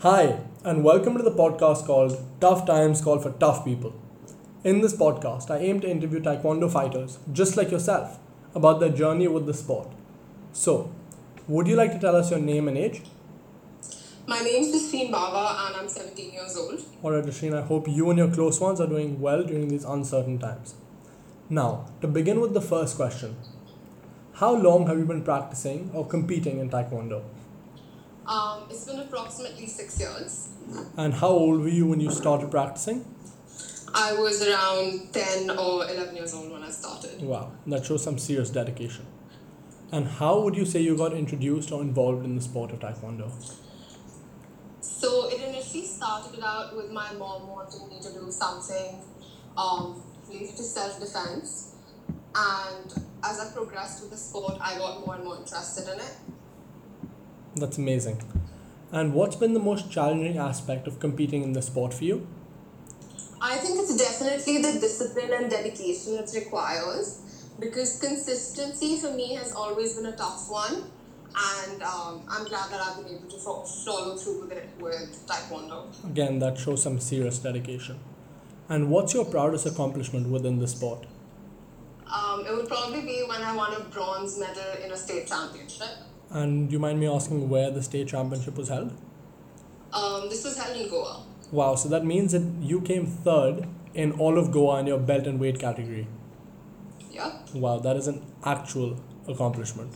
Hi, and welcome to the podcast called Tough Times Call for Tough People. In this podcast, I aim to interview Taekwondo fighters, just like yourself, about their journey with the sport. So, would you like to tell us your name and age? My name's Jasreen Bawa and I'm 17 years old. Alright, Rasheen, I hope you and your close ones are doing well during these uncertain times. Now, to begin with the first question How long have you been practicing or competing in Taekwondo? Um, it's been approximately six years. And how old were you when you started practicing? I was around 10 or 11 years old when I started. Wow, that shows some serious dedication. And how would you say you got introduced or involved in the sport of Taekwondo? So it initially started out with my mom wanting me to do something um, related to self defense. And as I progressed with the sport, I got more and more interested in it. That's amazing. And what's been the most challenging aspect of competing in the sport for you? I think it's definitely the discipline and dedication it requires because consistency for me has always been a tough one. And um, I'm glad that I've been able to fo- follow through with it with Taekwondo. Again, that shows some serious dedication. And what's your proudest accomplishment within the sport? Um, it would probably be when I won a bronze medal in a state championship. And do you mind me asking where the state championship was held? Um, this was held in Goa. Wow, so that means that you came third in all of Goa in your belt and weight category. Yeah. Wow, that is an actual accomplishment.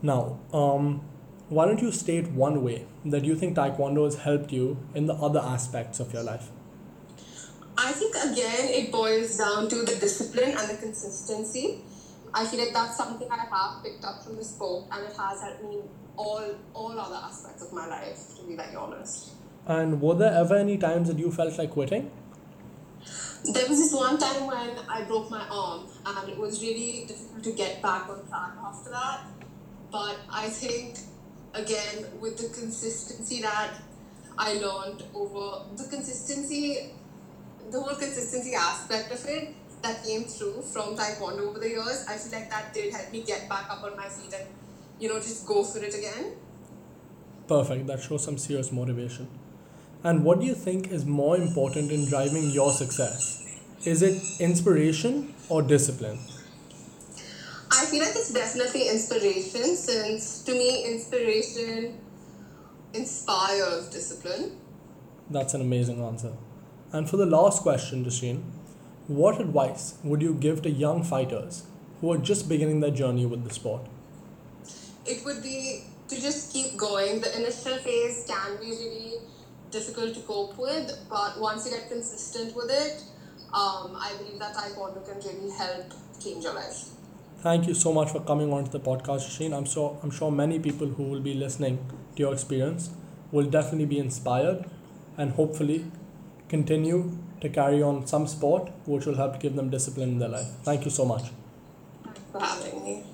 Now, um, why don't you state one way that you think Taekwondo has helped you in the other aspects of your life? I think again it boils down to the discipline and the consistency. I feel like that's something I have picked up from the sport and it has helped me all all other aspects of my life, to be very honest. And were there ever any times that you felt like quitting? There was this one time when I broke my arm and it was really difficult to get back on track after that. But I think again with the consistency that I learned over the consistency the whole consistency aspect of it that came through from Taekwondo over the years, I feel like that did help me get back up on my feet and, you know, just go for it again. Perfect, that shows some serious motivation. And what do you think is more important in driving your success? Is it inspiration or discipline? I feel like it's definitely inspiration since to me, inspiration inspires discipline. That's an amazing answer. And for the last question, Jasreen, what advice would you give to young fighters who are just beginning their journey with the sport? It would be to just keep going. The initial phase can be really difficult to cope with, but once you get consistent with it, um, I believe that Taekwondo can really help change your life. Thank you so much for coming on to the podcast, Jasreen. I'm so I'm sure many people who will be listening to your experience will definitely be inspired and hopefully continue to carry on some sport which will help give them discipline in their life. Thank you so much. Thanks for having me.